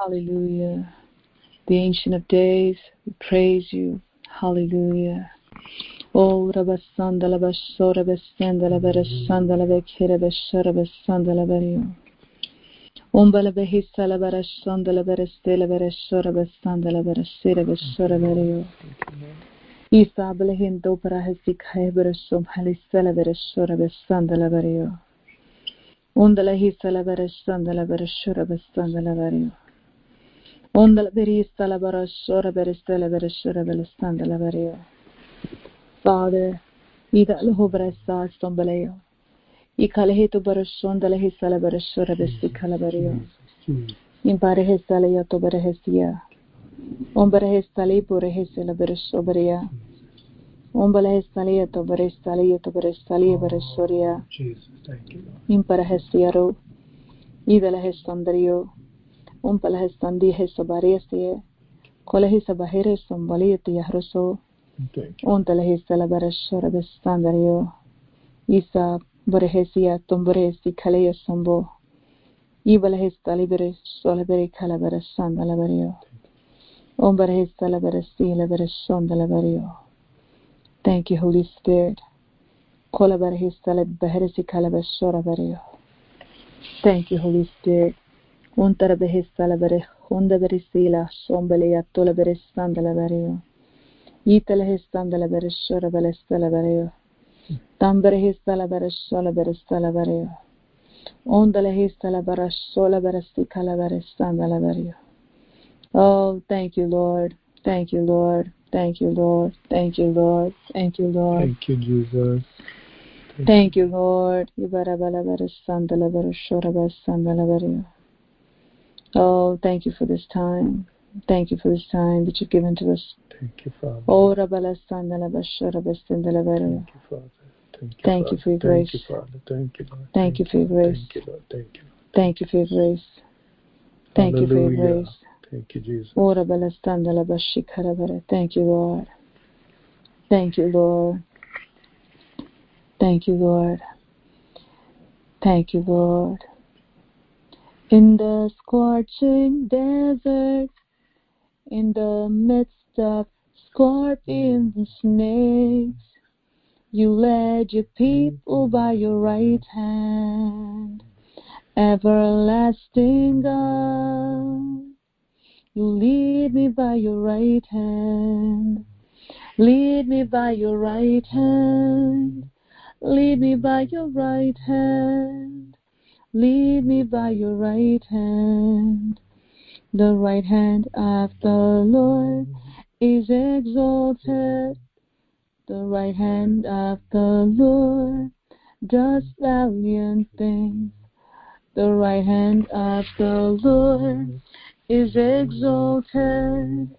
Hallelujah. The Ancient of Days, we praise you. Hallelujah. Oh, Rabasandala Bashora Besandala Berasandala Bekira Beshara Besandala Berio. Umbala Behisala Berasandala Berestela Bereshora Besandala Bereshira Beshora Berio. Isa Belehindo Parahesika Beresum Halisela Bereshora Besandala Berio. Undala Hisala Bereshandala Bereshora Besandala Berio. Father, ida loho bressa stombaleo. I kaleheto barashon dalehe salabarashora besti kalabareo. In parehe salaya to berehesia. Om berehe sale purehe salabarashobaria. Om balehe salaya to berehe salaya to berehe salaya barashoria. Jesus, thank you. In parehe siaro. Ida lehe stambario. Ontala hisala barashara bestandario. Isa Borehesia tomboresi kalea sombo. Ibala hestali bere sola bere calabara sandala bario. Ombara hestala bere sila bere sondala bario. Thank you, Holy Spirit. Kola bere hestala beheresi calabara shora bario. Thank you, Holy Spirit. Untara behestala bere honda bere sila sombele atola bere sandala bario. Itala hestandala bere shora bere stala bario. Tambere histala bara sola bara stala bara. Ondala histala bara sola bara stikala bara standala bara. Oh, thank you, Lord. Thank you, Lord. Thank you, Lord. Thank you, Lord. Thank you, Lord. Thank you, Jesus. Thank you, Lord. Ibara bala bara sandala bara shora bara sandala bara. Oh, thank you for this time. Thank you for this time that you've given to us. Thank you, Father. Oh, rabala sandala bara shora bara sandala bara. Thank you, Father. Thank you, Thank Father. you for your Thank grace. you, Father. Thank you, Lord. Thank you for your grace. Thank you, Lord. Thank you. Thank you for your grace. Thank you for your grace. Thank you, Jesus. Ora balastandala bashikarabara. Thank you, Lord. Thank you, Lord. Thank you, Lord. Thank you, Lord. In the scorching desert, in the midst of scorpions and snakes, you led your people by your right hand. Everlasting God, you lead me by your right hand. Lead me by your right hand. Lead me by your right hand. Lead me by your right hand. The right hand of the Lord is exalted. The right hand of the Lord does valiant things. The right hand of the Lord is exalted.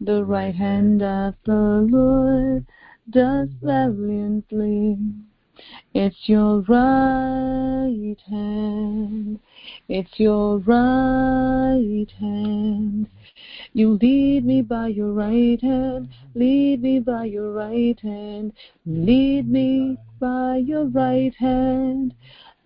The right hand of the Lord does valiantly. It's your right hand. It's your right hand. You lead me by your right hand. Lead me by your right hand. Lead me by your right hand.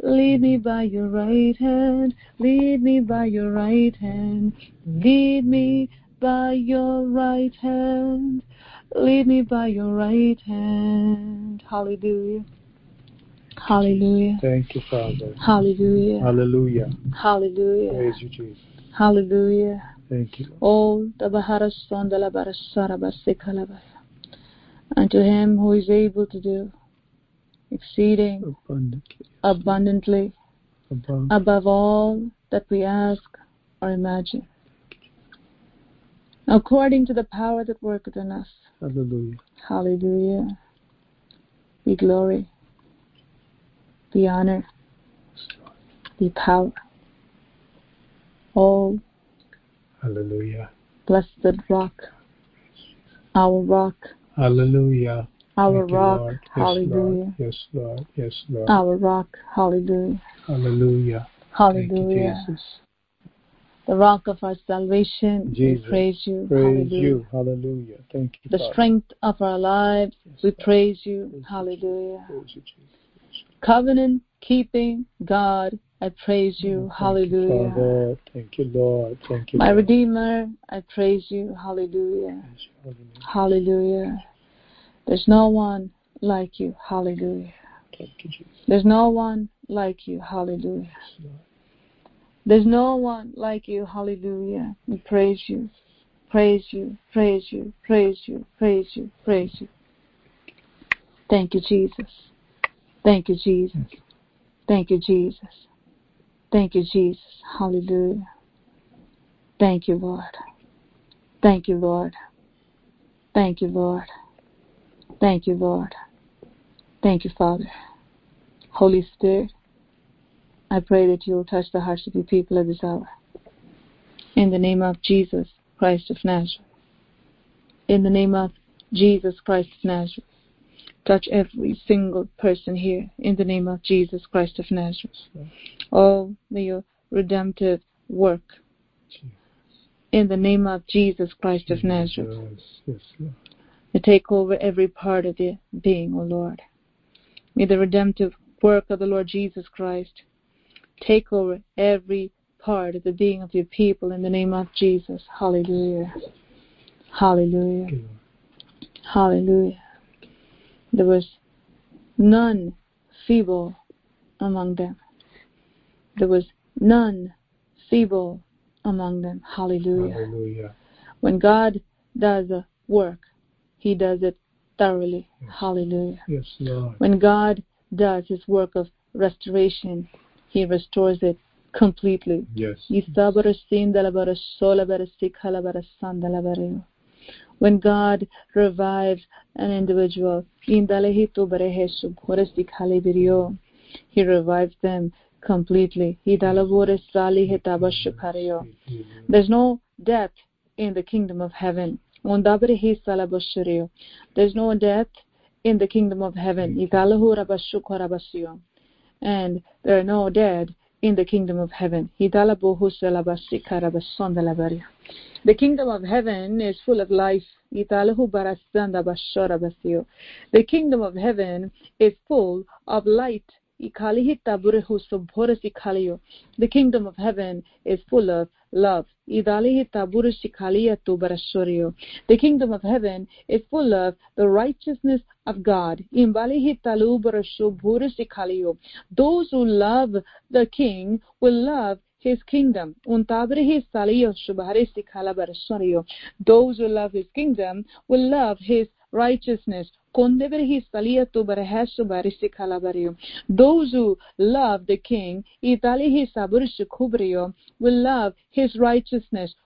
Lead me by your right hand. Lead me by your right hand. Lead me by your right hand. Lead me by your right hand. Hallelujah. Hallelujah. Thank you, Father. Hallelujah. Hallelujah. Hallelujah. Praise you, Jesus. Hallelujah. Thank you. Oh, Barasarabasekalabaya. Unto him who is able to do exceeding Abundantly. abundantly Above. above all that we ask or imagine, according to the power that worketh in us. Hallelujah. Hallelujah. Be glory, be honor, be power. Oh, Hallelujah. blessed rock, our rock, Hallelujah. our Thank rock. Lord. Yes, Hallelujah. Lord. Yes, Lord. Yes, Lord. Our rock. Hallelujah. Hallelujah. You, Hallelujah. Jesus. The rock of our salvation. Jesus. We praise you. Praise Hallelujah. you. Hallelujah. Thank you, The Father. strength of our lives. Yes, We Lord. praise you. Praise you, Hallelujah. Praise you, Jesus. Covenant keeping God. I praise you. Hallelujah. Father. Thank you, Lord. Thank you. My Lord. Redeemer, I praise you. Hallelujah. Praise your holy name. Hallelujah. There's no one like you. Hallelujah. Thank you, Jesus. There's no one like you. Hallelujah. Yes, There's no one like you. Hallelujah. We praise you. Praise you. Praise you. Praise you. Praise you. Praise you. Thank you, Jesus. Thank you, Jesus. Thank you, Jesus. Thank you, Jesus. Hallelujah. Thank you, Lord. Thank you, Lord. Thank you, Lord. Thank you, Lord. Thank you, Father. Holy Spirit, I pray that you will touch the hearts of your people at this hour. In the name of Jesus Christ of Nazareth. In the name of Jesus Christ of Nazareth. Touch every single person here in the name of Jesus Christ of Nazareth. All your redemptive work in the name of Jesus Christ of Nazareth Yes, yes, Lord. to take over every part of their being, O Lord. May the redemptive work of the Lord Jesus Christ take over every part of the being of your people in the name of Jesus. Hallelujah. Hallelujah. Thank you, Lord. Hallelujah. There was none feeble among them. There was none feeble among them. Hallelujah. Hallelujah. When God does a work, He does it thoroughly. Hallelujah. Yes, Lord. When God does His work of restoration, He restores it completely. Yes. When God revives an individual, He revives them completely. There's no death in the kingdom of heaven. There's no death in the kingdom of heaven. And there are no dead in the kingdom of heaven. The kingdom of heaven is full of life. The kingdom of heaven is full of light. The kingdom of heaven is full of love. The kingdom of heaven is full of the righteousness of God. Those who love the king will love his kingdom. Those who love his kingdom will love his righteousness. Those who love the king will love his righteousness.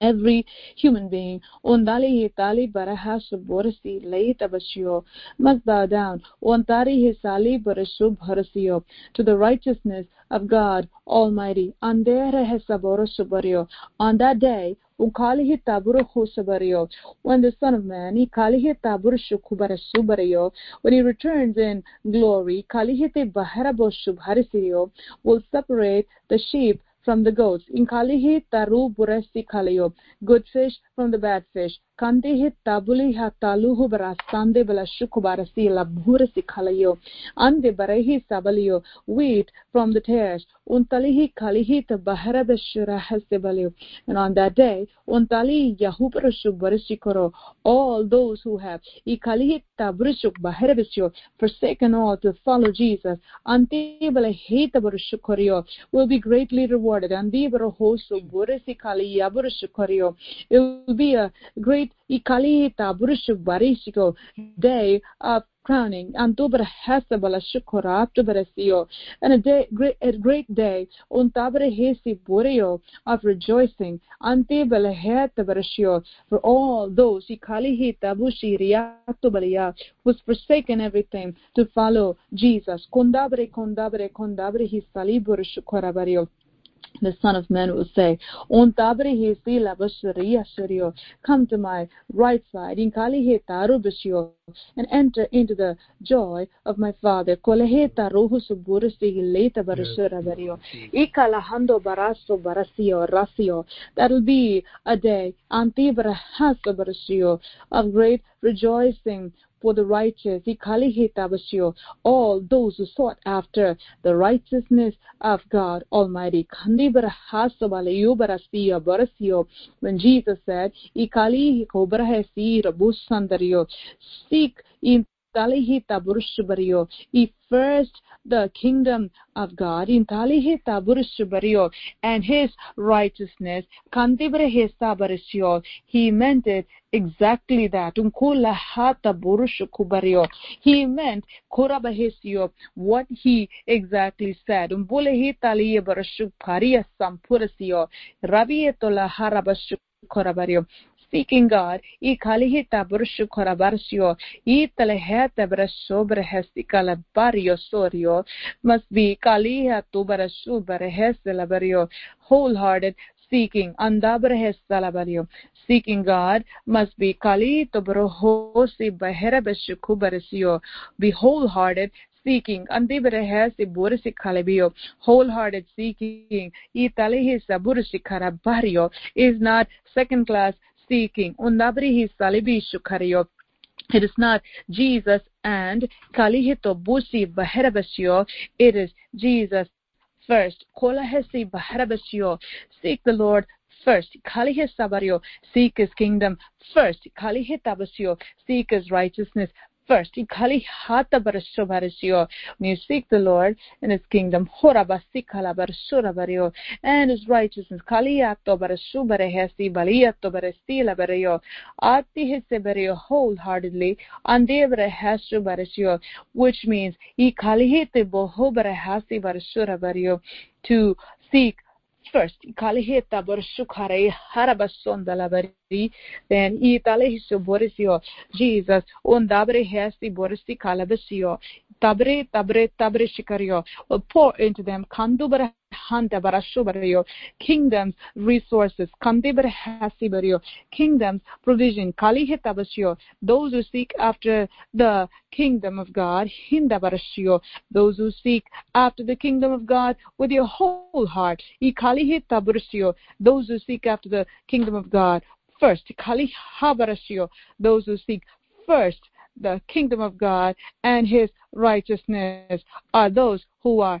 Every human being ondali hitali barahasu borasi leita basio must bow down ontari hisali barasu bharasio to the righteousness of God Almighty. Andere hesaborasu bario. On that day, when the Son of Man, when he returns in glory, will separate the sheep from the goats. In kalihi taru buresti kalayo. Good fish from the bad fish. Kandihi tabuli ha taluhu barastande buresi. Ande barehi sabaliyo. Wheat from the tares. Untalihi balayo. And on that day, untali. All those who have tabrishuk forsaken all to follow Jesus. Ante balahita barashukoriyo will be greatly rewarded. Andi barahosu buresi kali. It will be a great ikalita burushu barishiko day of crowning and a day great a great day. Untabre hesi boreo of rejoicing. Ante balahet barashio. For all those ikalihi tabushi riato balia who's forsaken everything to follow Jesus. Kondabre kondabre kondabre hisali burushu korabario the Son of Man will say, On tabri he si labashriya come to my right side, he and enter into the joy of my Father. Koleheta rohu suburisi leta barashura bario. Ikala hando baraso barasio rasio. That'll be a day, antibra haso barashio, of great rejoicing for the righteous, all those who sought after the righteousness of God Almighty. When Jesus said, Seek in talihita burushubario. He first the kingdom of God in talihita burushubario and his righteousness. He meant it exactly that. hata burushukubario. He meant korabahesio what he exactly said. Umbulehita liye burushuparia sampurasio. Rabietola harabashu seeking God, i kalihita burshu korabarsio, i telehete brasho brehestikala barrio sorio, must be kaliha tu barashu brehesela barrio, wholehearted, seeking, andabrehes Seeking God must be kali to brohosi baherabeshuku baresio, be wholehearted, seeking andibrehesi bursi kalebio wholehearted seeking italihisa bursi karabario. Is not second class seeking. It is not Jesus and kalihito busi baherabasio. It is Jesus first. Kolahesi baherabasio. Seek the Lord first. Kalihisabario. Seek his kingdom first. Kalihitabasio. Seek his righteousness first. When you seek the Lord and His kingdom, and His righteousness, wholeheartedly, which means to seek first kaliheta borshukare harabasondalabari then italehiso borisio. Jesus on dabre hesi borisi kalabasio. Tabre tabre tabre shikario. Pour into them kandubara kingdoms resources kingdoms provision those who seek after the kingdom of God hinda those who seek after the kingdom of God with your whole heart ikalihitabasio those who seek after the kingdom of God first kalihabarashio those who seek first the kingdom of God and his righteousness are those who are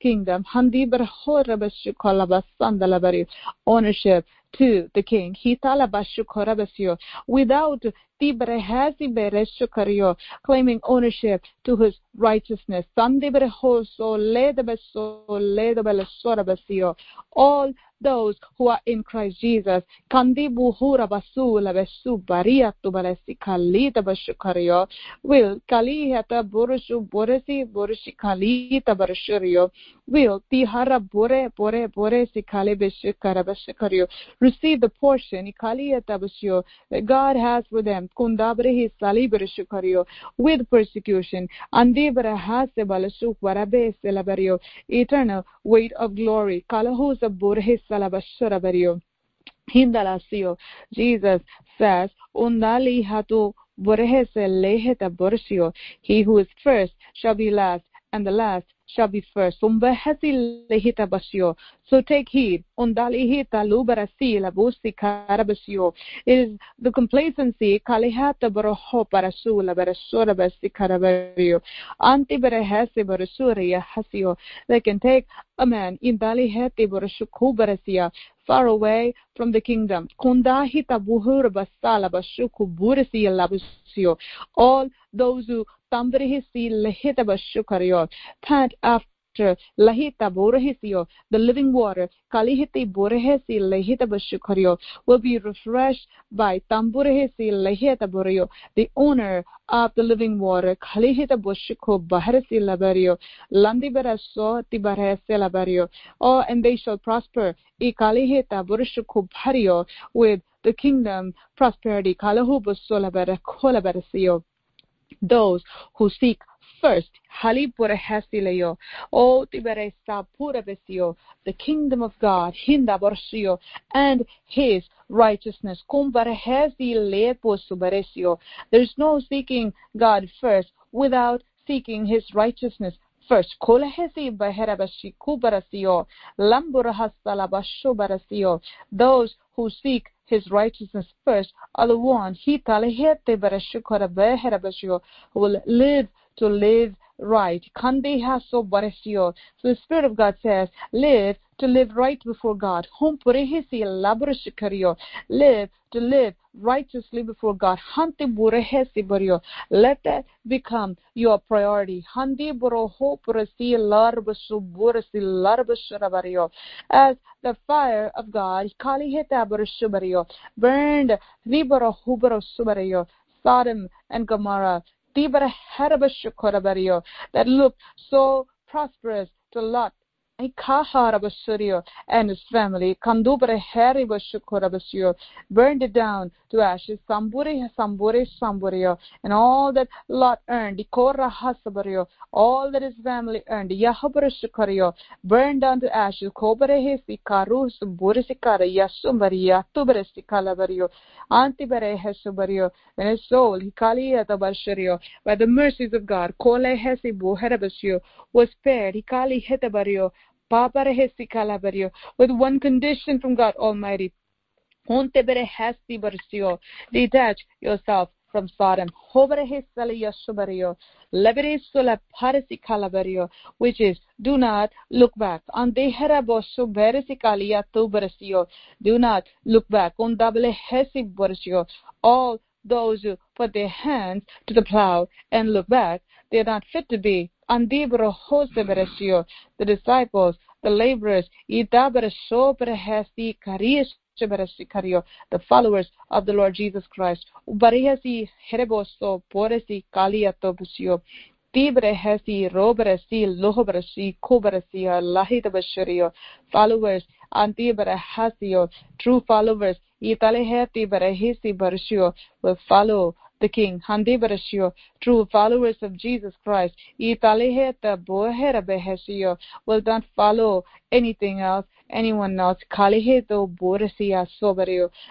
kingdom, ownership to the king. Hitalabashukorabasyo, without tibrehasi bereshukaryo, claiming ownership to his righteousness. Sandibrehoso ledebeso ledebelesorabasyo, all those who are in Christ Jesus. Kandibu hura basu la besu baria tu balesi kalita bashukario. Will kalihata burushu boresi borushi kalita barushurio. Will tihara bore bore bore si kale beshukara bashukario. Receive the portion kaliyata basyo that God has for them. Kundabrehi saliberishukario. With persecution. Andibra hase balashuk barabe selabario. Eternal weight of glory. Kalahusa burhe salabashurabario. Hindalasio. Jesus says, Undali hatu borehese leheta borsio. He who is first shall be last, and the last shall be first. So take heed. It is the complacency. They can take a man far away from the kingdom. Kundahita buhur basala burisia labusio. All pant after lahita borehesio, the living water, kalihite borehesi lehita bashukorio, will be refreshed by tamburehesi lehita borio, the owner of the living water, kalihita boshuko baharesi labario, landi baraso tibarese labario, oh, and they shall prosper, e kalihita borushuko bario, with the kingdom prosperity, kalahu bosolabara kolabarasio those who seek first the kingdom of God and his righteousness. There's no seeking God first without seeking his righteousness first those who seek his righteousness first are the ones who will live to live right. So the Spirit of God says, live to live right before God. Live to live righteously before God. Let that become your priority. As the fire of God, burned. Sodom and Gomorrah that looked so prosperous to Lot and his family. Burned it down to ashes. And all that Lot earned. All that his family earned. Burned down to ashes. And his soul by the mercies of God was spared with one condition from God Almighty. Detach yourself from Sodom. Which is, do not look back. Do not look back. All those who put their hands to the plow and look back, they are not fit to be the disciples, the laborers, the followers of the Lord Jesus Christ. Tibrehesi, Roberesi, Lohobresi, Kuberesi, Lahitabashurio, followers, Antibrehasio, uh, true followers, Italeheti Berehisi will follow the King, Handibarashio, true followers of Jesus Christ, will not follow anything else, anyone else,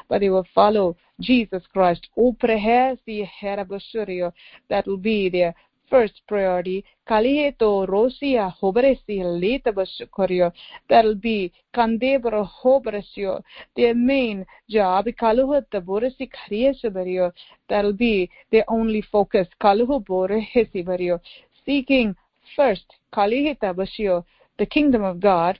but they will follow Jesus Christ, that will be their first priority. Kaliheto rosia hobresi letabashukorio. That'll be kandebro hobresio. Their main job, kaluhata boresi kariesabario. That'll be their only focus. Kaluhu borehesi bario. Seeking first, kalihita basio, the kingdom of God,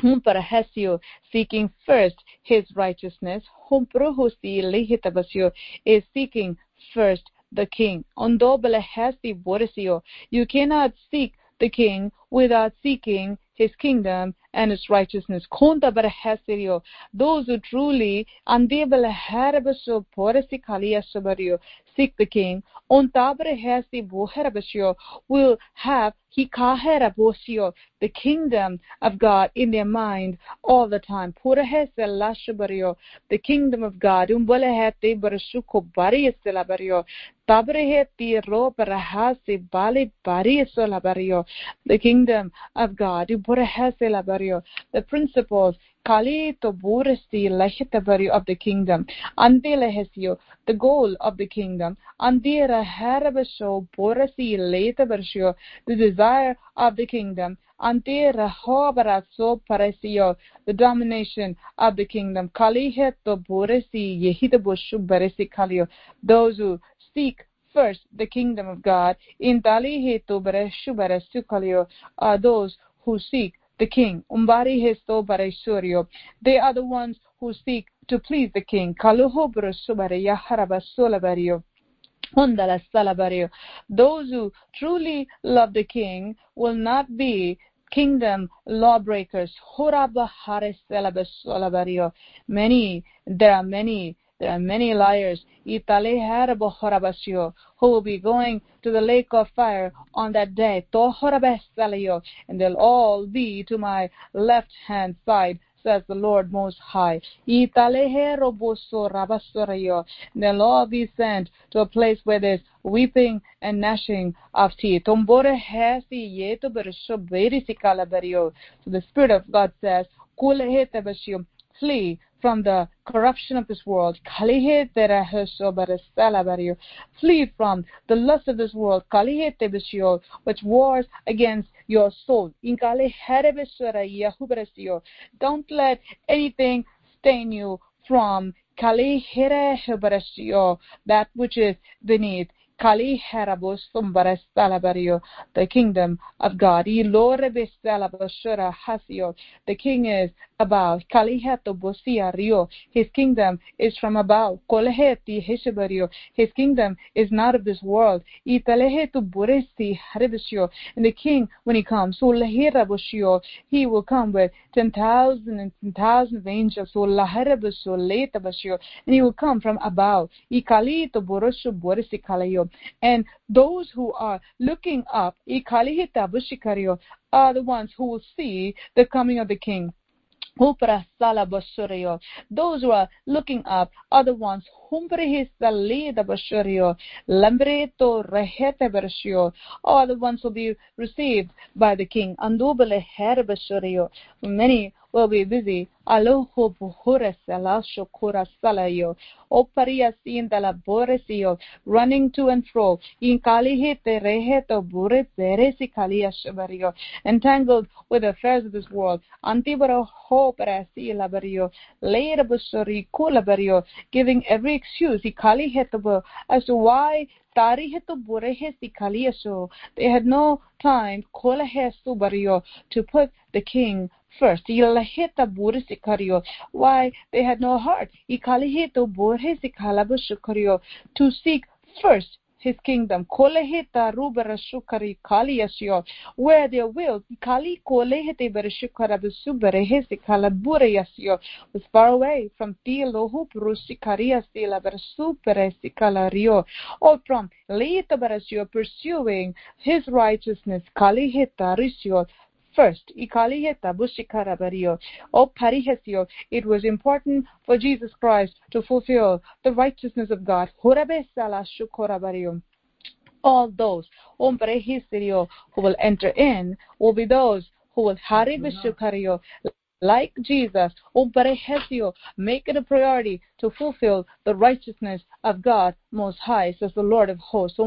whom parahesio, seeking first his righteousness, whom prohusi lehitabasio, is seeking first the king. Ondobele hesti borisio. You cannot seek the king without seeking his kingdom and his righteousness. Konta barahesirio. Those who truly andebele harabaso porisi kaliasabario seek the king. Ontabre hesti boherabasio will have hikaherabosio the kingdom of God in their mind all the time. Purahese lashabario the kingdom of God. The kingdom of God. The principles of the kingdom. The goal of the kingdom. The desire of the kingdom. The domination of the kingdom. Those who seek first the kingdom of God. In Dali hetu bareshu baresu are those who seek the king. Umbari hesto baresurio. They are the ones who seek to please the king. Kaluho brusubare yaharabasolabario. Those who truly love the king will not be kingdom lawbreakers. Many, there are many, there are many liars who will be going to the lake of fire on that day. And they'll all be to my left hand side says the Lord Most High. They'll all be sent to a place where there's weeping and gnashing of teeth. So the Spirit of God says, flee from the corruption of this world. Flee from the lust of this world, which wars against your soul. Don't let anything stain you from that which is beneath. The kingdom of God. The king is above. His kingdom is from above. His kingdom is not of this world. And the king, when he comes, he will come with ten thousand and ten thousand of angels. And he will come from above. And those who are looking up, are the ones who will see the coming of the king. Those who are looking up are the ones are the ones will be received by the king. Many will be busy. Aloho buhures alasho kurasalayo. Oparia sindala boresio. Running to and fro. In kalihete reheto bure peresi kaliashabario. Entangled with the affairs of this world. Antibaro ho perasi labario. Leira busori kulabario. Giving every excuse. Ikalihetabo as to why tariheto burehe sikaliaso. They had no time. Kolahesu bario to put the king first. Why they had no heart. To seek first his kingdom. Koleheta rubarashukari kaliyasyo. Where their will, kali kolehete barashukara basubarehesi kalaburayasyo, was far away from tilo huprusikariasila barasuperesi kalario. Or from leita barasyo, pursuing his righteousness. Kaliheta risyo First, it was important for Jesus Christ to fulfill the righteousness of God. All those who will enter in will be those who will like Jesus, make it a priority to fulfill the righteousness of God Most High, says the Lord of hosts.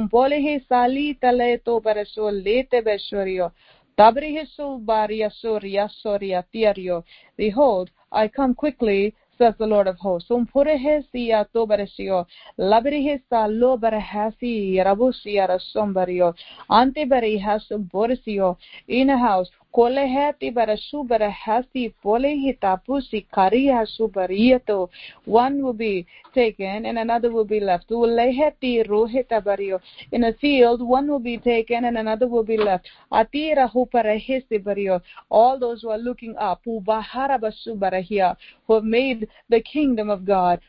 Behold, I come quickly, says the Lord of hosts. Um purehesi ato beresio, labirihesa lo berehasi rabusi arasombario, ante berehasum boresio, in a house One will be taken and another will be left. In a field, one will be taken and another will be left. All those who are looking up, who have made the kingdom of God,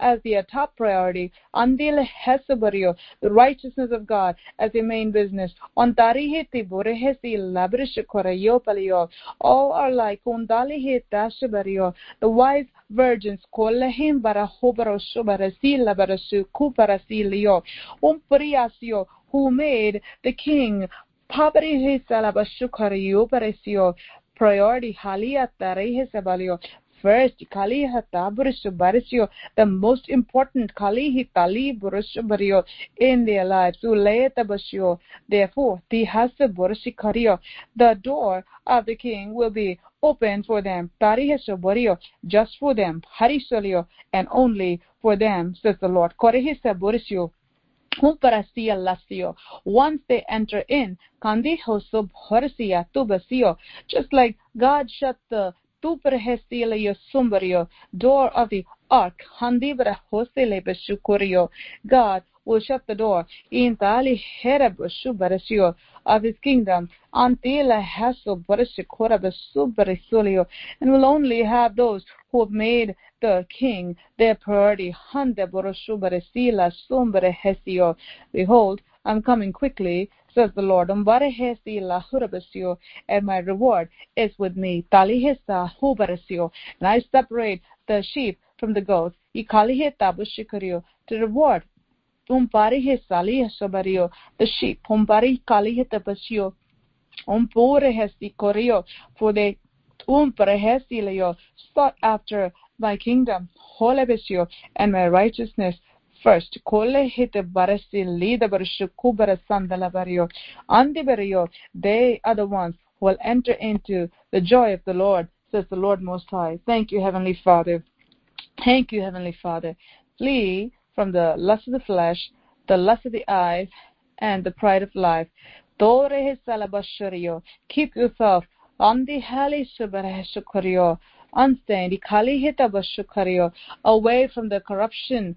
as their top priority. The righteousness of God as their main business. Ontarihiti borehe hesi labrish korayo palio. All are like undali hitashibario. The wise virgins kolehim barahobaro shubarasi labarasu kuparasilio. Umpriasio who made the king priority first kali barisyo the most important kali bario in their lives. Uleta basyo therefore the hasa burishi the door of the king will be open for them. Tariheso bario just for them. Harisolio and only for them says the lord. Korehisa burisyo once they enter in, Kandi hosob horasia tubasio. just like God shut the tuperhestile sumberio, door of the ark, handibra hostile beshukurio. God will shut the door. Intali herabashubarasio of his kingdom. Antila haso barashikorabasu and will only have those who have made the king their priority. Hande boroshubaresila sumbarehesio. Behold, I'm coming quickly, says the Lord. And my reward is with me. And I separate the sheep from the goats. To reward umpari sali sobario the sheep umpari kali tapasio umpore hesi korio for the umpare hesi leo sought after my kingdom holebesio and my righteousness first kole hite barasi lida barshu kubara sandala bario andi bario they are the ones who will enter into the joy of the Lord says the Lord most high. Thank you heavenly father. Thank you heavenly father. Flee from the lust of the flesh the lust of the eyes and the pride of life. Keep yourself. On the hali unstained. Away from the corruption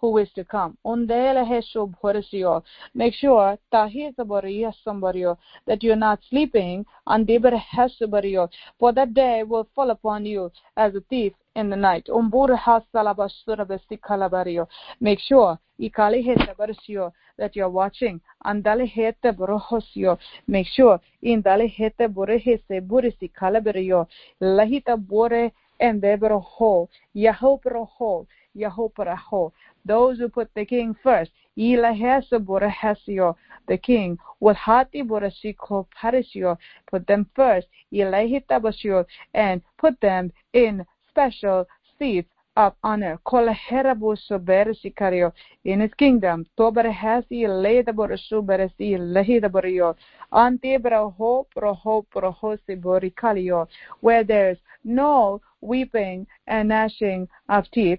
who is to come. Make sure that you're not sleeping for that day will fall upon you as a thief in the night. Make sure that you're watching. Make sure. Lahita bore and debro ho. Yahopro ho. Yahopra those who put the king first. The king will hati borasiko parisio, put them first, and put them in special seats of honor. In his kingdom, tobarahasi leda borasu berasi lehida borio. Ante braho proho prohosi borikalio. Where there's no weeping and gnashing of teeth,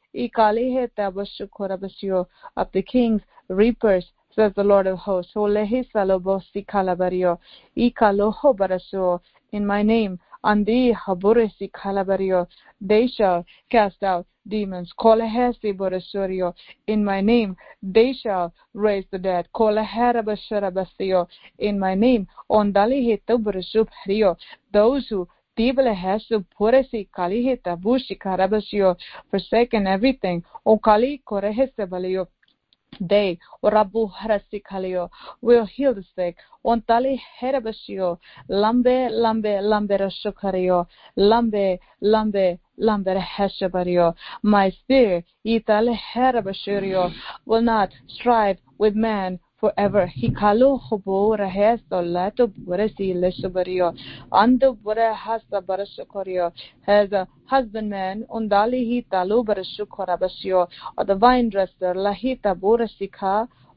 of the king's reapers, says the Lord of hosts. In my name, Andi haburesi kalabario. They shall cast out demons. Kolahesi boresurio. In my name, they shall raise the dead. Kolaharabasharabasio. In my name, ondali hetubrasubhario. Those who Has to puresi kalihe tabushi karabasio forsaken everything. O kali korehese balio they Rabu Harasikalio will heal the sick. Ontali Herabashio Lambe Lambe Lambe Rashukario Lambe Lambe Lambe Heshabario. My spirit Itale Herabashirio will not strive with man forever. Hikalu hubu rahesto lato buresi leshubario. Andu bure hasa barashukorio. Has a husbandman undali hi talu barashukorabashio. Or the vine dresser lahita burasika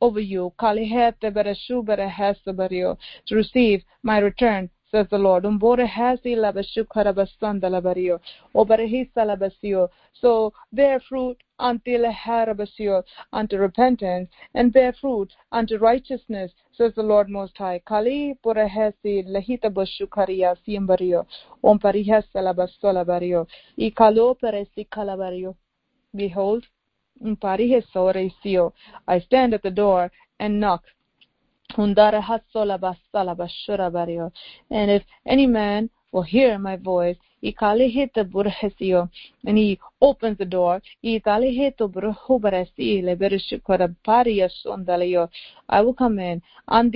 over you. To receive my return, says the Lord. So bear fruit until unto repentance, and bear fruit unto righteousness, says the Lord Most High. Kali porahesi lahita bashukaria siembario. Om labasola bario. Ikalo peresi kalabario. behold, I stand at the door and knock. And if any man will hear my voice. And he opens the door. I will come in. And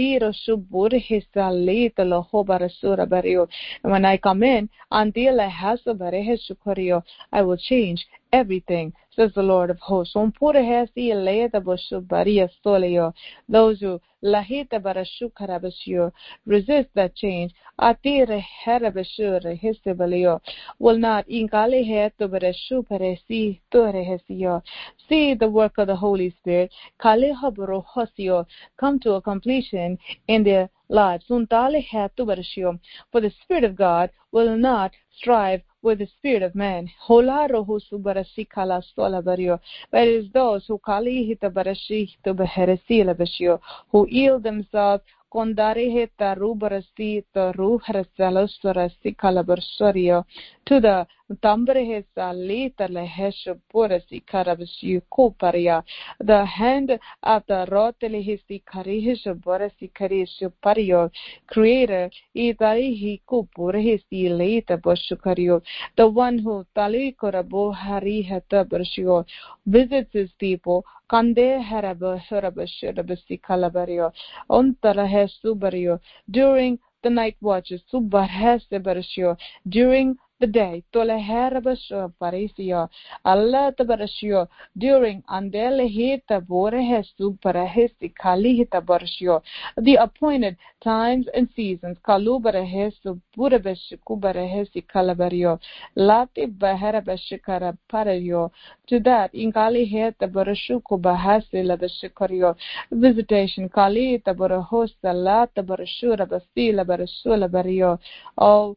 when I come in, I will change everything, says the Lord of hosts. Those who resist that change. Will not. See the work of the Holy Spirit. Come to a completion in their lives. For the Spirit of God will not strive with the spirit of man. Hola rohu subarasi kala stola bario. Whereas those who kali hita barashi to beheresi labashio, who yield themselves kondarehe tarubarasi taruharasalosarasi kalabarsorio to the the hand of the rotele hisi karihishaburasi karishapario. Creator itarihi kupurhisi lita boshukario. The one who talikurabu harihata burshio visits his people. Kande haraba harabashurabasi kalabario. Ontalahe subario. During the night watches, during day toleherabasho parisio. Allah tabarashio during andele hita borehesu parahesi kalihita barashio the appointed times and seasons. Kalubarahesu burabesh kubarahesi kalabario. Lati baharabashikara parayo to that inkali heta barashu kubahasi labashikario visitation kalita barahosa lata barashura basila barashula bario. Oh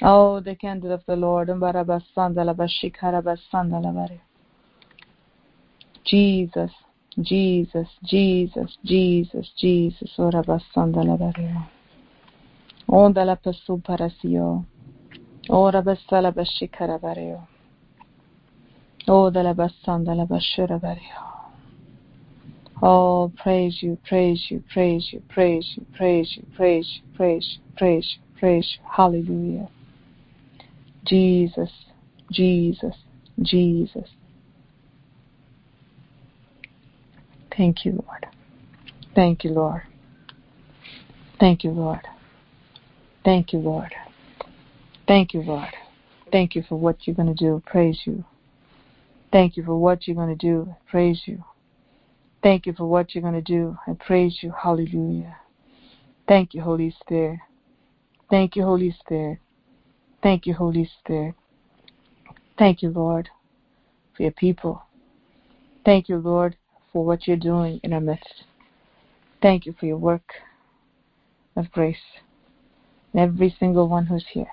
Oh, the candle of the Lord. Jesus, Jesus, Jesus, Jesus, Jesus. Onda la pasu parasio. Ora basala bashikara. Oh, the la basanda la bashura bareo. Oh, praise you, praise you, praise you, praise you, praise you, praise you, praise you, praise you, praise you. Hallelujah. Jesus, Jesus, Jesus. Thank you, Lord. Thank you, Lord. Thank you, Lord. Thank you, Lord. Thank you, Lord. Thank you for what you're going to do. Praise you. Thank you for what you're going to do. Praise you. Thank you for what you're going to do. I praise you. Hallelujah. Thank you, Holy Spirit. Thank you, Holy Spirit. Thank you, Holy Spirit. Thank you, Lord, for your people. Thank you, Lord, for what you're doing in our midst. Thank you for your work of grace. Every single one who's here.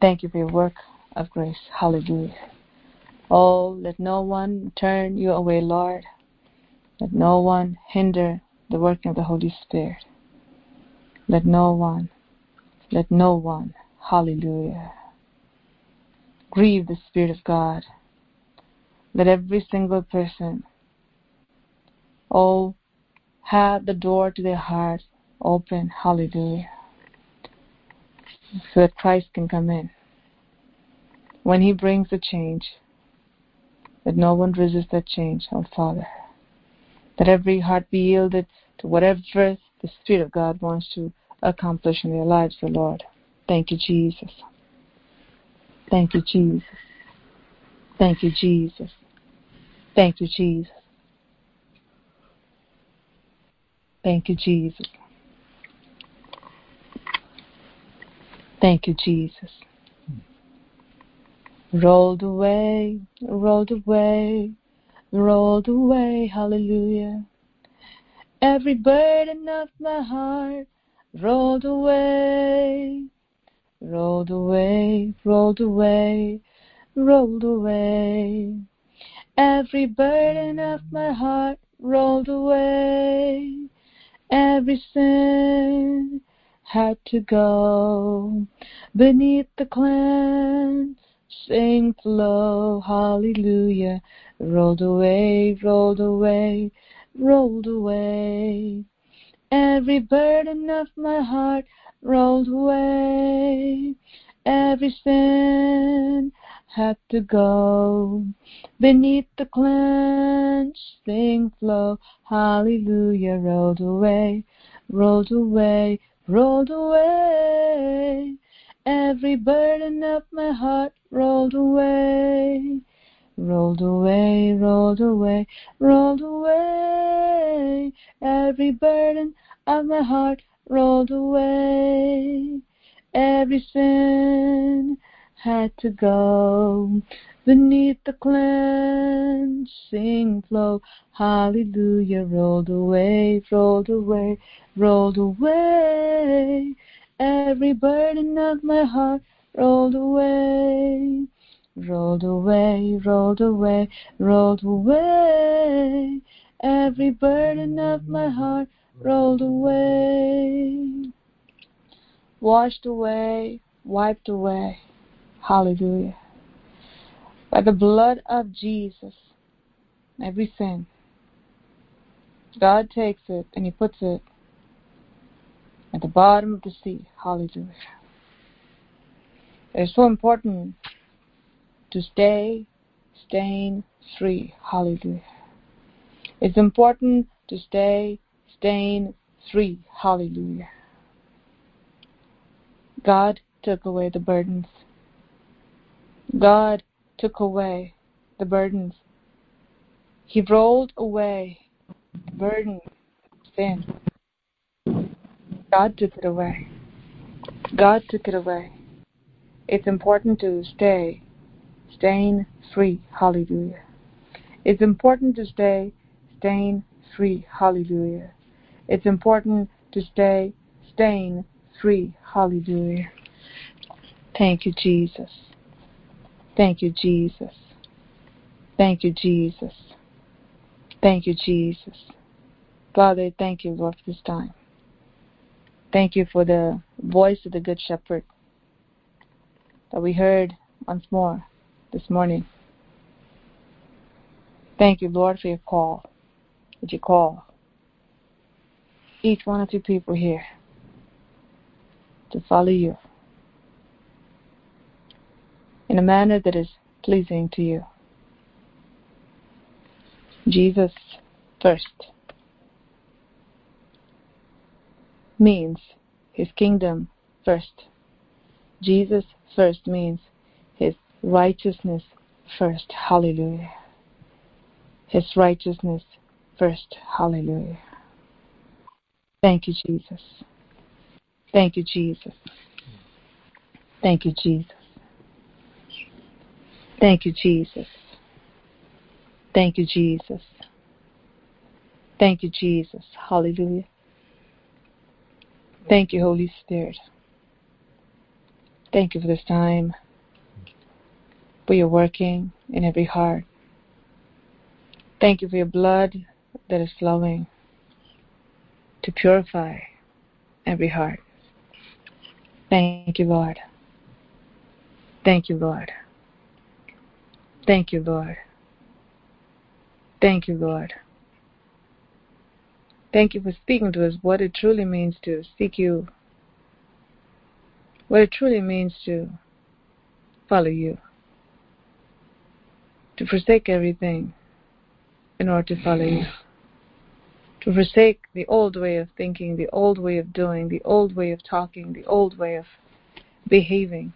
Thank you for your work of grace. Hallelujah. Oh, let no one turn you away, Lord. Let no one hinder the working of the Holy Spirit. Let no one, let no one Hallelujah. Grieve the Spirit of God. Let every single person, oh, have the door to their heart open. Hallelujah. So that Christ can come in. When He brings the change, that no one resists that change, oh Father. That every heart be yielded to whatever the Spirit of God wants to accomplish in their lives, the Lord. Thank you, Jesus. Thank you, Jesus. Thank you, Jesus. Thank you, Jesus. Thank you, Jesus. Thank you, Jesus. Rolled away, rolled away, rolled away, hallelujah. Every burden of my heart rolled away, rolled away, rolled away, rolled away. Every burden of my heart rolled away. Every sin had to go beneath the cleansing flow. Hallelujah. Rolled away, rolled away, rolled away. Every burden of my heart rolled away. Every sin had to go beneath the cleansing flow. Hallelujah, rolled away, rolled away, rolled away. Every burden of my heart rolled away, rolled away, rolled away, rolled away. Every burden of my heart rolled away. Every sin had to go beneath the cleansing flow. Hallelujah, rolled away, rolled away, rolled away. Every burden of my heart rolled away, rolled away, rolled away, rolled away. Every burden of my heart rolled away, washed away, wiped away. Hallelujah. By the blood of Jesus, every sin, God takes it and He puts it at the bottom of the sea. Hallelujah. It's so important to stay stain free. Hallelujah. It's important to stay stain free. Hallelujah. God took away the burdens. God took away the burdens. He rolled away the burden of sin. God took it away. God took it away. It's important to stay stain free. Hallelujah. It's important to stay stain free. Hallelujah. It's important to stay stain free. Hallelujah. Thank you, Jesus. Thank you, Jesus. Thank you, Jesus. Thank you, Jesus. Father, thank you, Lord, for this time. Thank you for the voice of the Good Shepherd that we heard once more this morning. Thank you, Lord, for your call. That you call each one of you people here to follow you in a manner that is pleasing to you. Jesus first means his kingdom first. Jesus first means his righteousness first. Hallelujah. His righteousness first. Hallelujah. Thank you, Jesus. Thank you, Jesus. Thank you, Jesus. Thank you, Jesus. Thank you, Jesus. Thank you, Jesus. Hallelujah. Thank you, Holy Spirit. Thank you for this time, for your working in every heart. Thank you for your blood that is flowing to purify every heart. Thank you, Lord. Thank you, Lord. Thank you, Lord. Thank you, Lord. Thank you for speaking to us what it truly means to seek you, what it truly means to follow you, to forsake everything in order to follow you, to forsake the old way of thinking, the old way of doing, the old way of talking, the old way of behaving,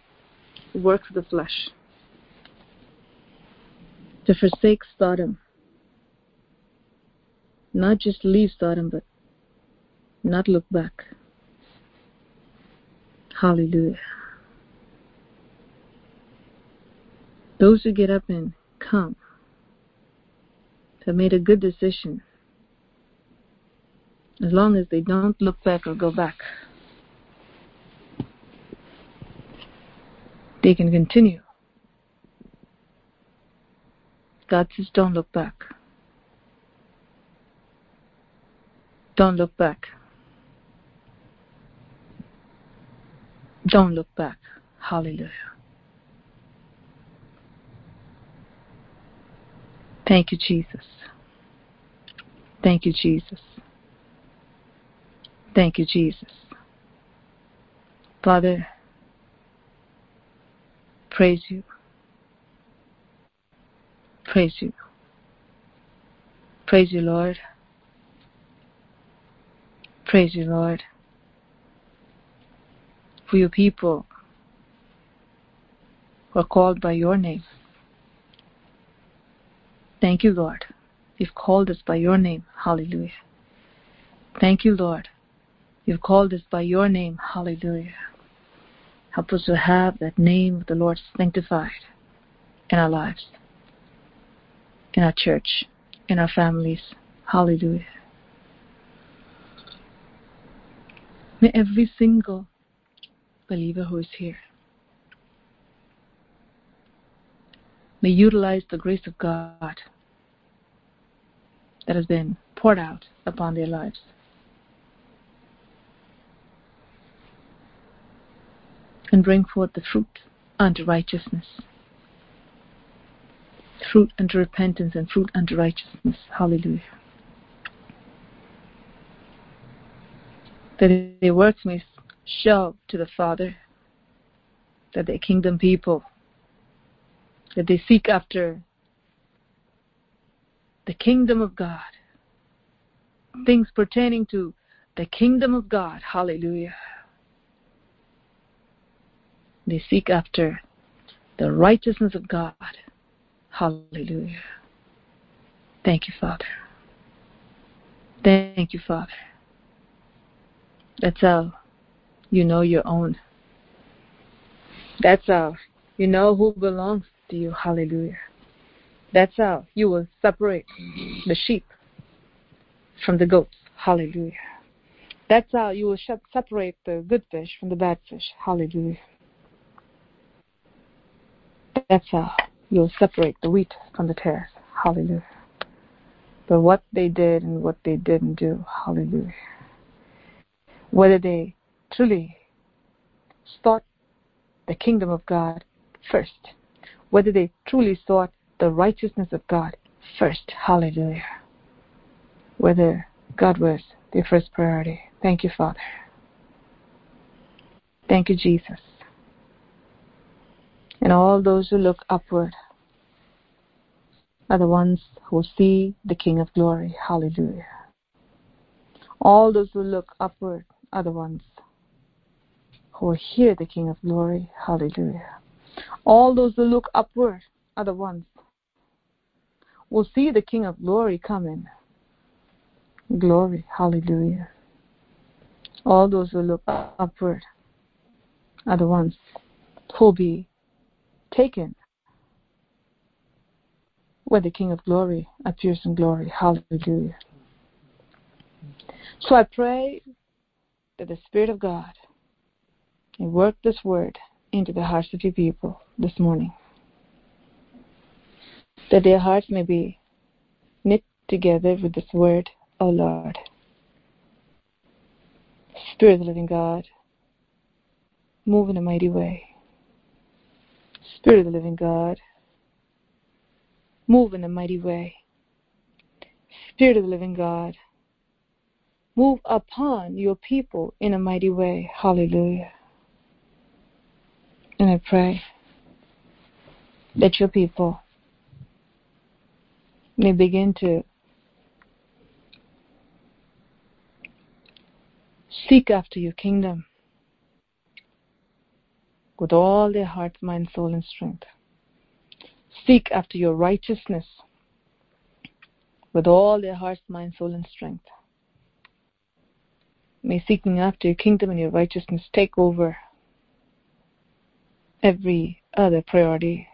works of the flesh to forsake Sodom. Not just leave Sodom, but not look back. Hallelujah. Those who get up and come have made a good decision As long as they don't look back or go back, they can continue. God says, don't look back. Don't look back. Don't look back. Hallelujah. Thank you, Jesus. Thank you, Jesus. Thank you, Jesus. Father, praise you. Praise you. Praise you, Lord. Praise you, Lord. For your people who are called by your name. Thank you, Lord. You've called us by your name. Hallelujah. Thank you, Lord. You've called us by your name. Hallelujah. Help us to have that name of the Lord sanctified in our lives, in our church, in our families. Hallelujah. May every single believer who is here may utilize the grace of God that has been poured out upon their lives. And bring forth the fruit unto righteousness. Fruit unto repentance and fruit unto righteousness. Hallelujah. That their works may show to the Father that their kingdom people, that they seek after the kingdom of God, things pertaining to the kingdom of God. Hallelujah. They seek after the righteousness of God. Hallelujah. Thank you, Father. Thank you, Father. That's how you know your own. That's how you know who belongs to you. Hallelujah. That's how you will separate the sheep from the goats. Hallelujah. That's how you will separate the good fish from the bad fish. Hallelujah. That's how you'll separate the wheat from the tares. Hallelujah. But what they did and what they didn't do. Hallelujah. Whether they truly sought the kingdom of God first, whether they truly sought the righteousness of God first. Hallelujah. Whether God was their first priority. Thank you, Father. Thank you, Jesus. And all those who look upward are the ones who see the King of glory. Hallelujah. All those who look upward are the ones who hear the King of glory. Hallelujah. All those who look upward are the ones who will see the King of glory coming. Glory. Hallelujah. All those who look upward are the ones who will be taken where the King of glory appears in glory. Hallelujah. So I pray that the Spirit of God may work this word into the hearts of your people this morning. That their hearts may be knit together with this word, O Lord. Spirit of the living God, move in a mighty way. Spirit of the living God, move in a mighty way. Spirit of the living God, move upon your people in a mighty way. Hallelujah. And I pray that your people may begin to seek after your kingdom with all their heart, mind, soul, and strength. Seek after your righteousness with all their heart, mind, soul, and strength. May seeking after your kingdom and your righteousness take over every other priority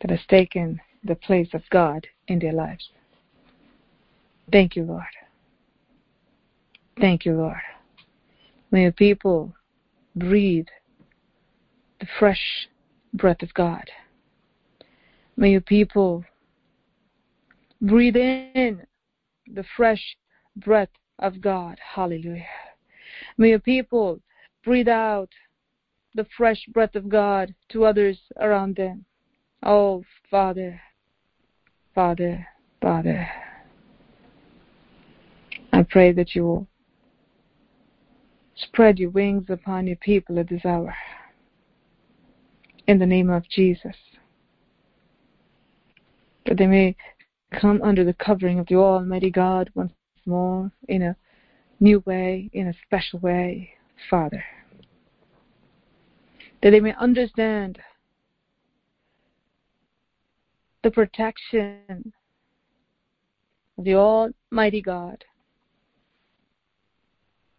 that has taken the place of God in their lives. Thank you, Lord. Thank you, Lord. May your people breathe the fresh breath of God. May your people breathe in the fresh breath of God. Hallelujah. May your people breathe out the fresh breath of God to others around them. Oh, Father, Father, Father. I pray that you will spread your wings upon your people at this hour. In the name of Jesus. That they may come under the covering of the Almighty God once more in a new way, in a special way, Father. That they may understand the protection of the Almighty God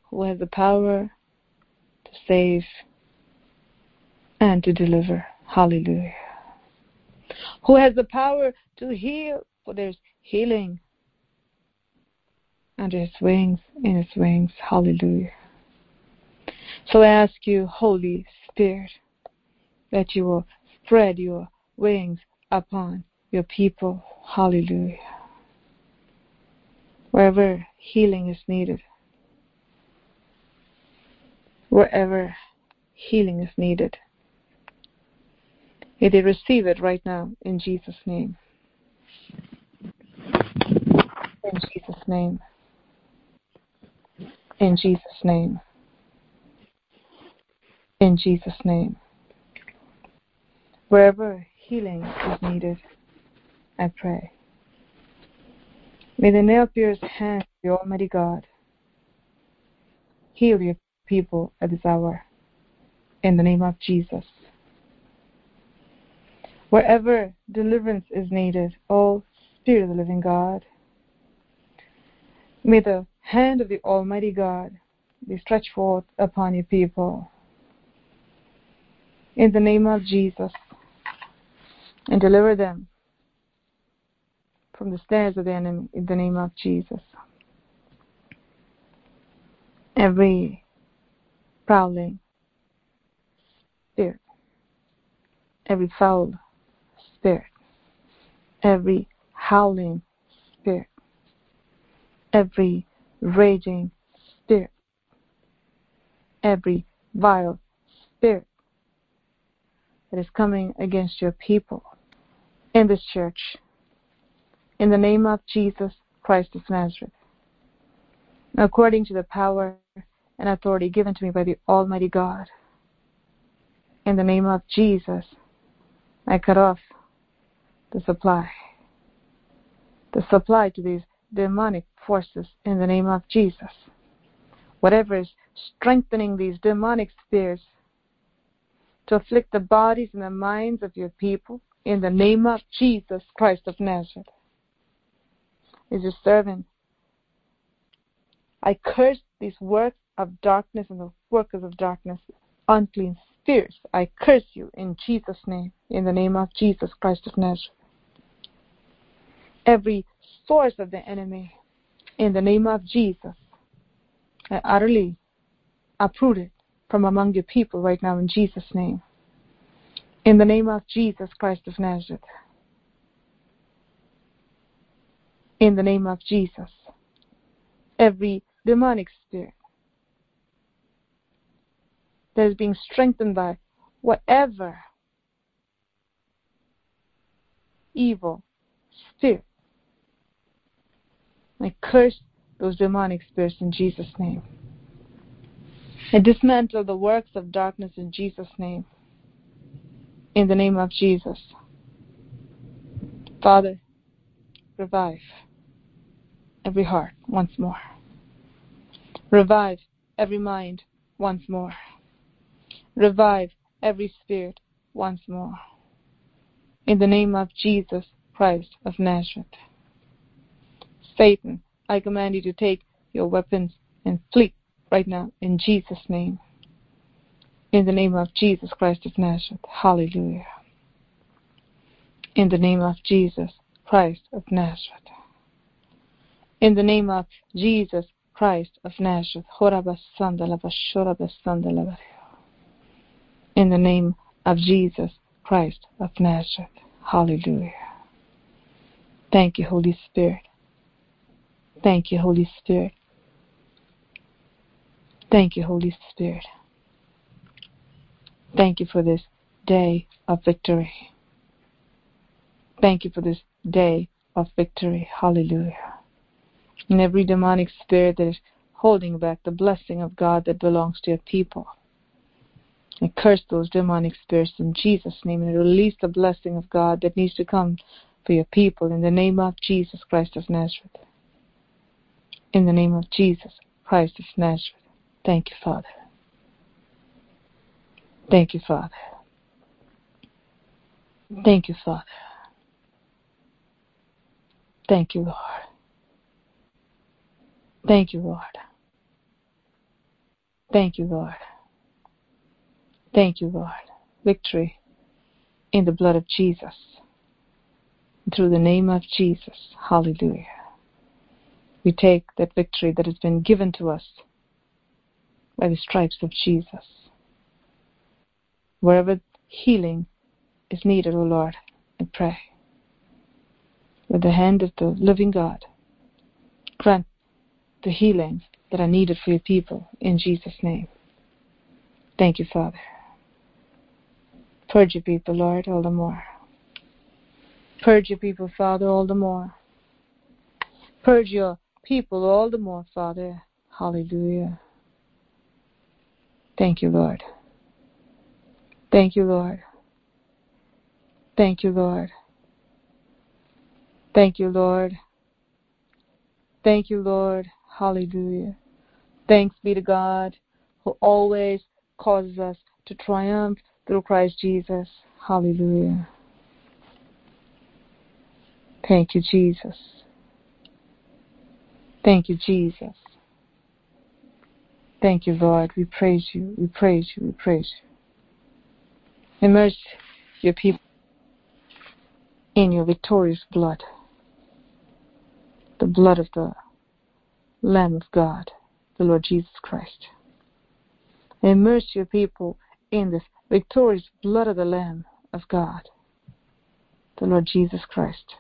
who has the power to save and to deliver. Hallelujah. Who has the power to heal, for there's healing under his wings, in his wings. Hallelujah. So I ask you, Holy Spirit, that you will spread your wings upon your people. Hallelujah. Wherever healing is needed, wherever healing is needed, may they receive it right now in Jesus' name. In Jesus' name. In Jesus' name. In Jesus' name. Wherever healing is needed, I pray. May the nail pierced hand of the Almighty God heal your people at this hour. In the name of Jesus. Wherever deliverance is needed, O Spirit of the living God, may the hand of the Almighty God be stretched forth upon your people. In the name of Jesus. And deliver them from the snares of the enemy in the name of Jesus. Every prowling spirit, every foul spirit, every howling spirit, every raging spirit, every vile spirit that is coming against your people in this church. In the name of Jesus Christ of Nazareth. According to the power and authority given to me by the Almighty God, in the name of Jesus, I cut off the supply. The supply to these demonic forces in the name of Jesus. Whatever is strengthening these demonic spirits to afflict the bodies and the minds of your people in the name of Jesus Christ of Nazareth is your servant. I curse these works of darkness and the workers of darkness, unclean spirits. I curse you in Jesus' name, in the name of Jesus Christ of Nazareth. Every source of the enemy, in the name of Jesus, I utterly uproot it from among your people right now in Jesus' name. In the name of Jesus Christ of Nazareth. in the name of Jesus. Every demonic spirit that is being strengthened by whatever evil spirit. I curse those demonic spirits in Jesus' name. I dismantle the works of darkness in Jesus' name. In the name of Jesus. Father, revive every heart once more. Revive every mind once more. Revive every spirit once more. In the name of Jesus Christ of Nazareth. Satan, I command you to take your weapons and flee right now in Jesus' name. In the name of Jesus Christ of Nazareth. Hallelujah. In the name of Jesus Christ of Nazareth. In the name of Jesus Christ of Nazareth. In the name of Jesus Christ of Nazareth. Hallelujah. Thank you, Holy Spirit. Thank you, Holy Spirit. Thank you, Holy Spirit. Thank you for this day of victory. Thank you for this day of victory. Hallelujah. And every demonic spirit that is holding back the blessing of God that belongs to your people. I curse those demonic spirits in Jesus' name and release the blessing of God that needs to come for your people in the name of Jesus Christ of Nazareth. In the name of Jesus Christ of Nazareth. Thank you, Father. Thank you, Father. Thank you, Father. Thank you, Lord. Thank you, Lord. Thank you, Lord. Thank you, Lord. Victory in the blood of Jesus. Through the name of Jesus. Hallelujah. We take that victory that has been given to us by the stripes of Jesus. Wherever healing is needed, O oh Lord, I pray. With the hand of the living God, grant the healing that are needed for your people in Jesus' name. Thank you, Father. Purge your people, Lord, all the more. Purge your people, Father, all the more. Purge your people all the more, Father. Hallelujah. Thank you, Lord. Thank you, Lord. Thank you, Lord. Thank you, Lord. Thank you, Lord. Hallelujah. Thanks be to God who always causes us to triumph through Christ Jesus. Hallelujah. Thank you, Jesus. Thank you, Jesus. Thank you, Lord. We praise you. We praise you. We praise you. Immerse your people in your victorious blood, the blood of the Lamb of God, the Lord Jesus Christ. Immerse your people in this victorious blood of the Lamb of God, the Lord Jesus Christ,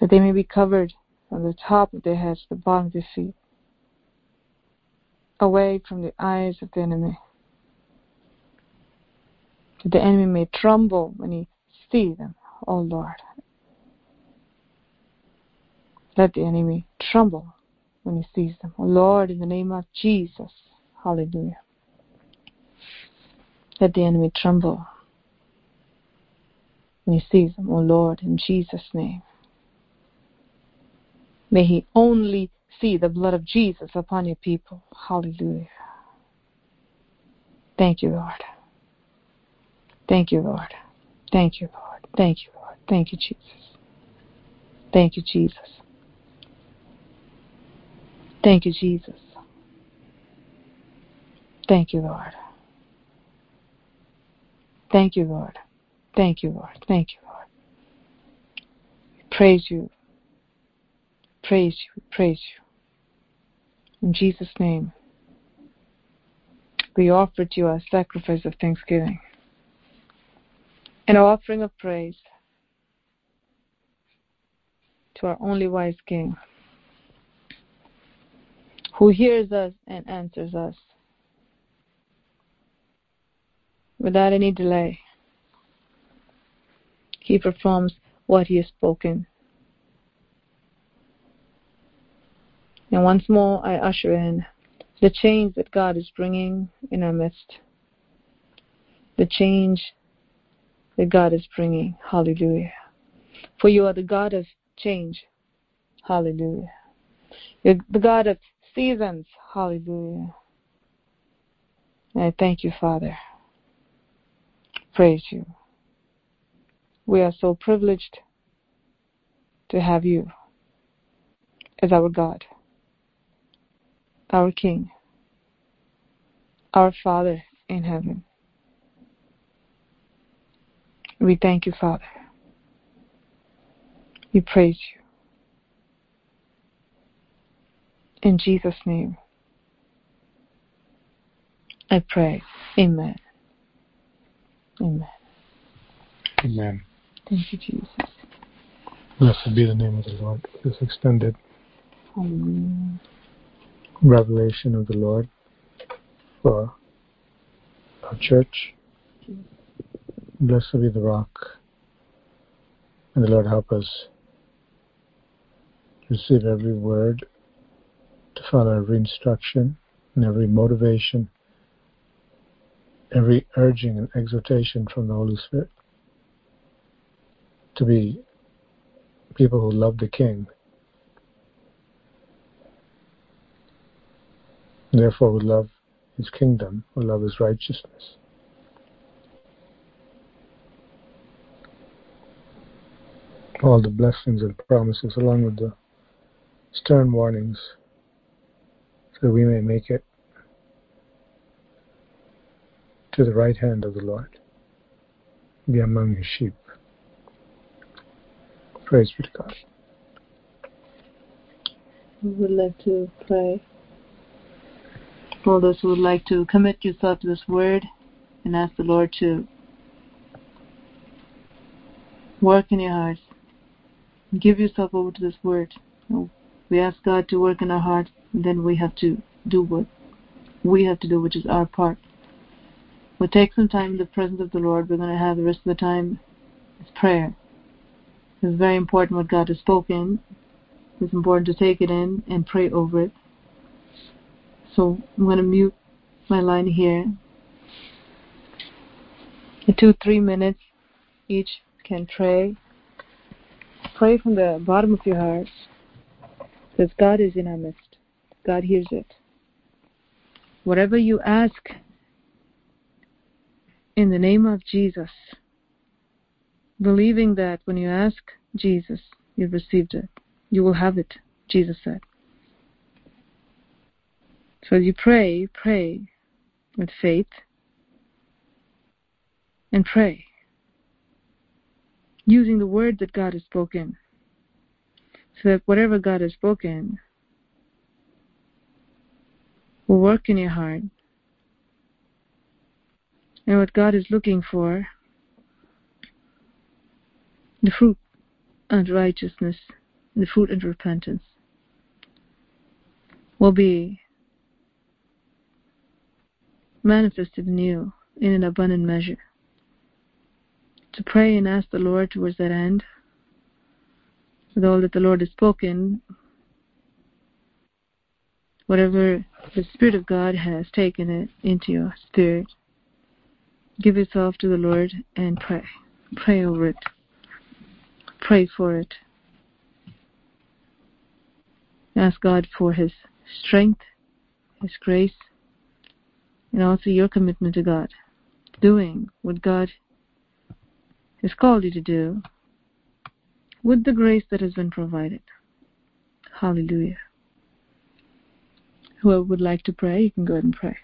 that they may be covered from the top of their heads to the bottom of their feet, away from the eyes of the enemy. That the enemy may tremble when he sees them, O oh Lord. Let the enemy tremble when he sees them. O oh Lord, in the name of Jesus. Hallelujah. Let the enemy tremble when he sees them, O oh Lord, in Jesus' name. May he only see the blood of Jesus upon your people. Hallelujah. Thank you, Lord. Thank you, Lord. Thank you, Lord. Thank you, Lord. Thank you, Jesus. Thank you, Jesus. Thank you, Jesus. Thank you, Lord. Thank you, Lord. Thank you, Lord. Thank you, Lord. Praise you praise you, we praise you. In Jesus' name, we offer to you a sacrifice of thanksgiving, an offering of praise to our only wise King, who hears us and answers us without any delay. He performs what he has spoken And once more, I usher in the change that God is bringing in our midst. The change that God is bringing. Hallelujah. For you are the God of change. Hallelujah. You're the God of seasons. Hallelujah. And I thank you, Father. Praise you. We are so privileged to have you as our God our King, our Father in heaven. We thank you, Father. We praise you. In Jesus' name, I pray. Amen. Amen. Amen. Thank you, Jesus. Blessed be the name of the Lord. This extended Hallelujah. Revelation of the Lord for our church. Blessed be the rock. And the Lord help us receive every word, to follow every instruction and every motivation, every urging and exhortation from the Holy Spirit to be people who love the King. Therefore, who love his kingdom, who love his righteousness. All the blessings and promises, along with the stern warnings, so we may make it to the right hand of the Lord, be among his sheep. Praise be to God. We would like to pray. All those who would like to commit yourself to this word and ask the Lord to work in your hearts. Give yourself over to this word. We ask God to work in our hearts, and then we have to do what we have to do, which is our part. We'll take some time in the presence of the Lord. We're going to have the rest of the time is prayer. It's very important what God has spoken. It's important to take it in and pray over it. So I'm going to mute my line here. In two, three minutes, each can pray. Pray from the bottom of your heart because God is in our midst. God hears it. Whatever you ask in the name of Jesus, believing that when you ask Jesus, you've received it. You will have it, Jesus said. So you pray, pray with faith and pray using the word that God has spoken. So that whatever God has spoken will work in your heart. And what God is looking for, the fruit and righteousness, the fruit and repentance, will be manifested in you in an abundant measure. To pray and ask the Lord towards that end, with all that the Lord has spoken, whatever the Spirit of God has taken it into your spirit, give yourself to the Lord and pray. Pray over it. Pray for it. Ask God for His strength, His grace, and also your commitment to God. Doing what God has called you to do with the grace that has been provided. Hallelujah. Whoever would like to pray, you can go ahead and pray.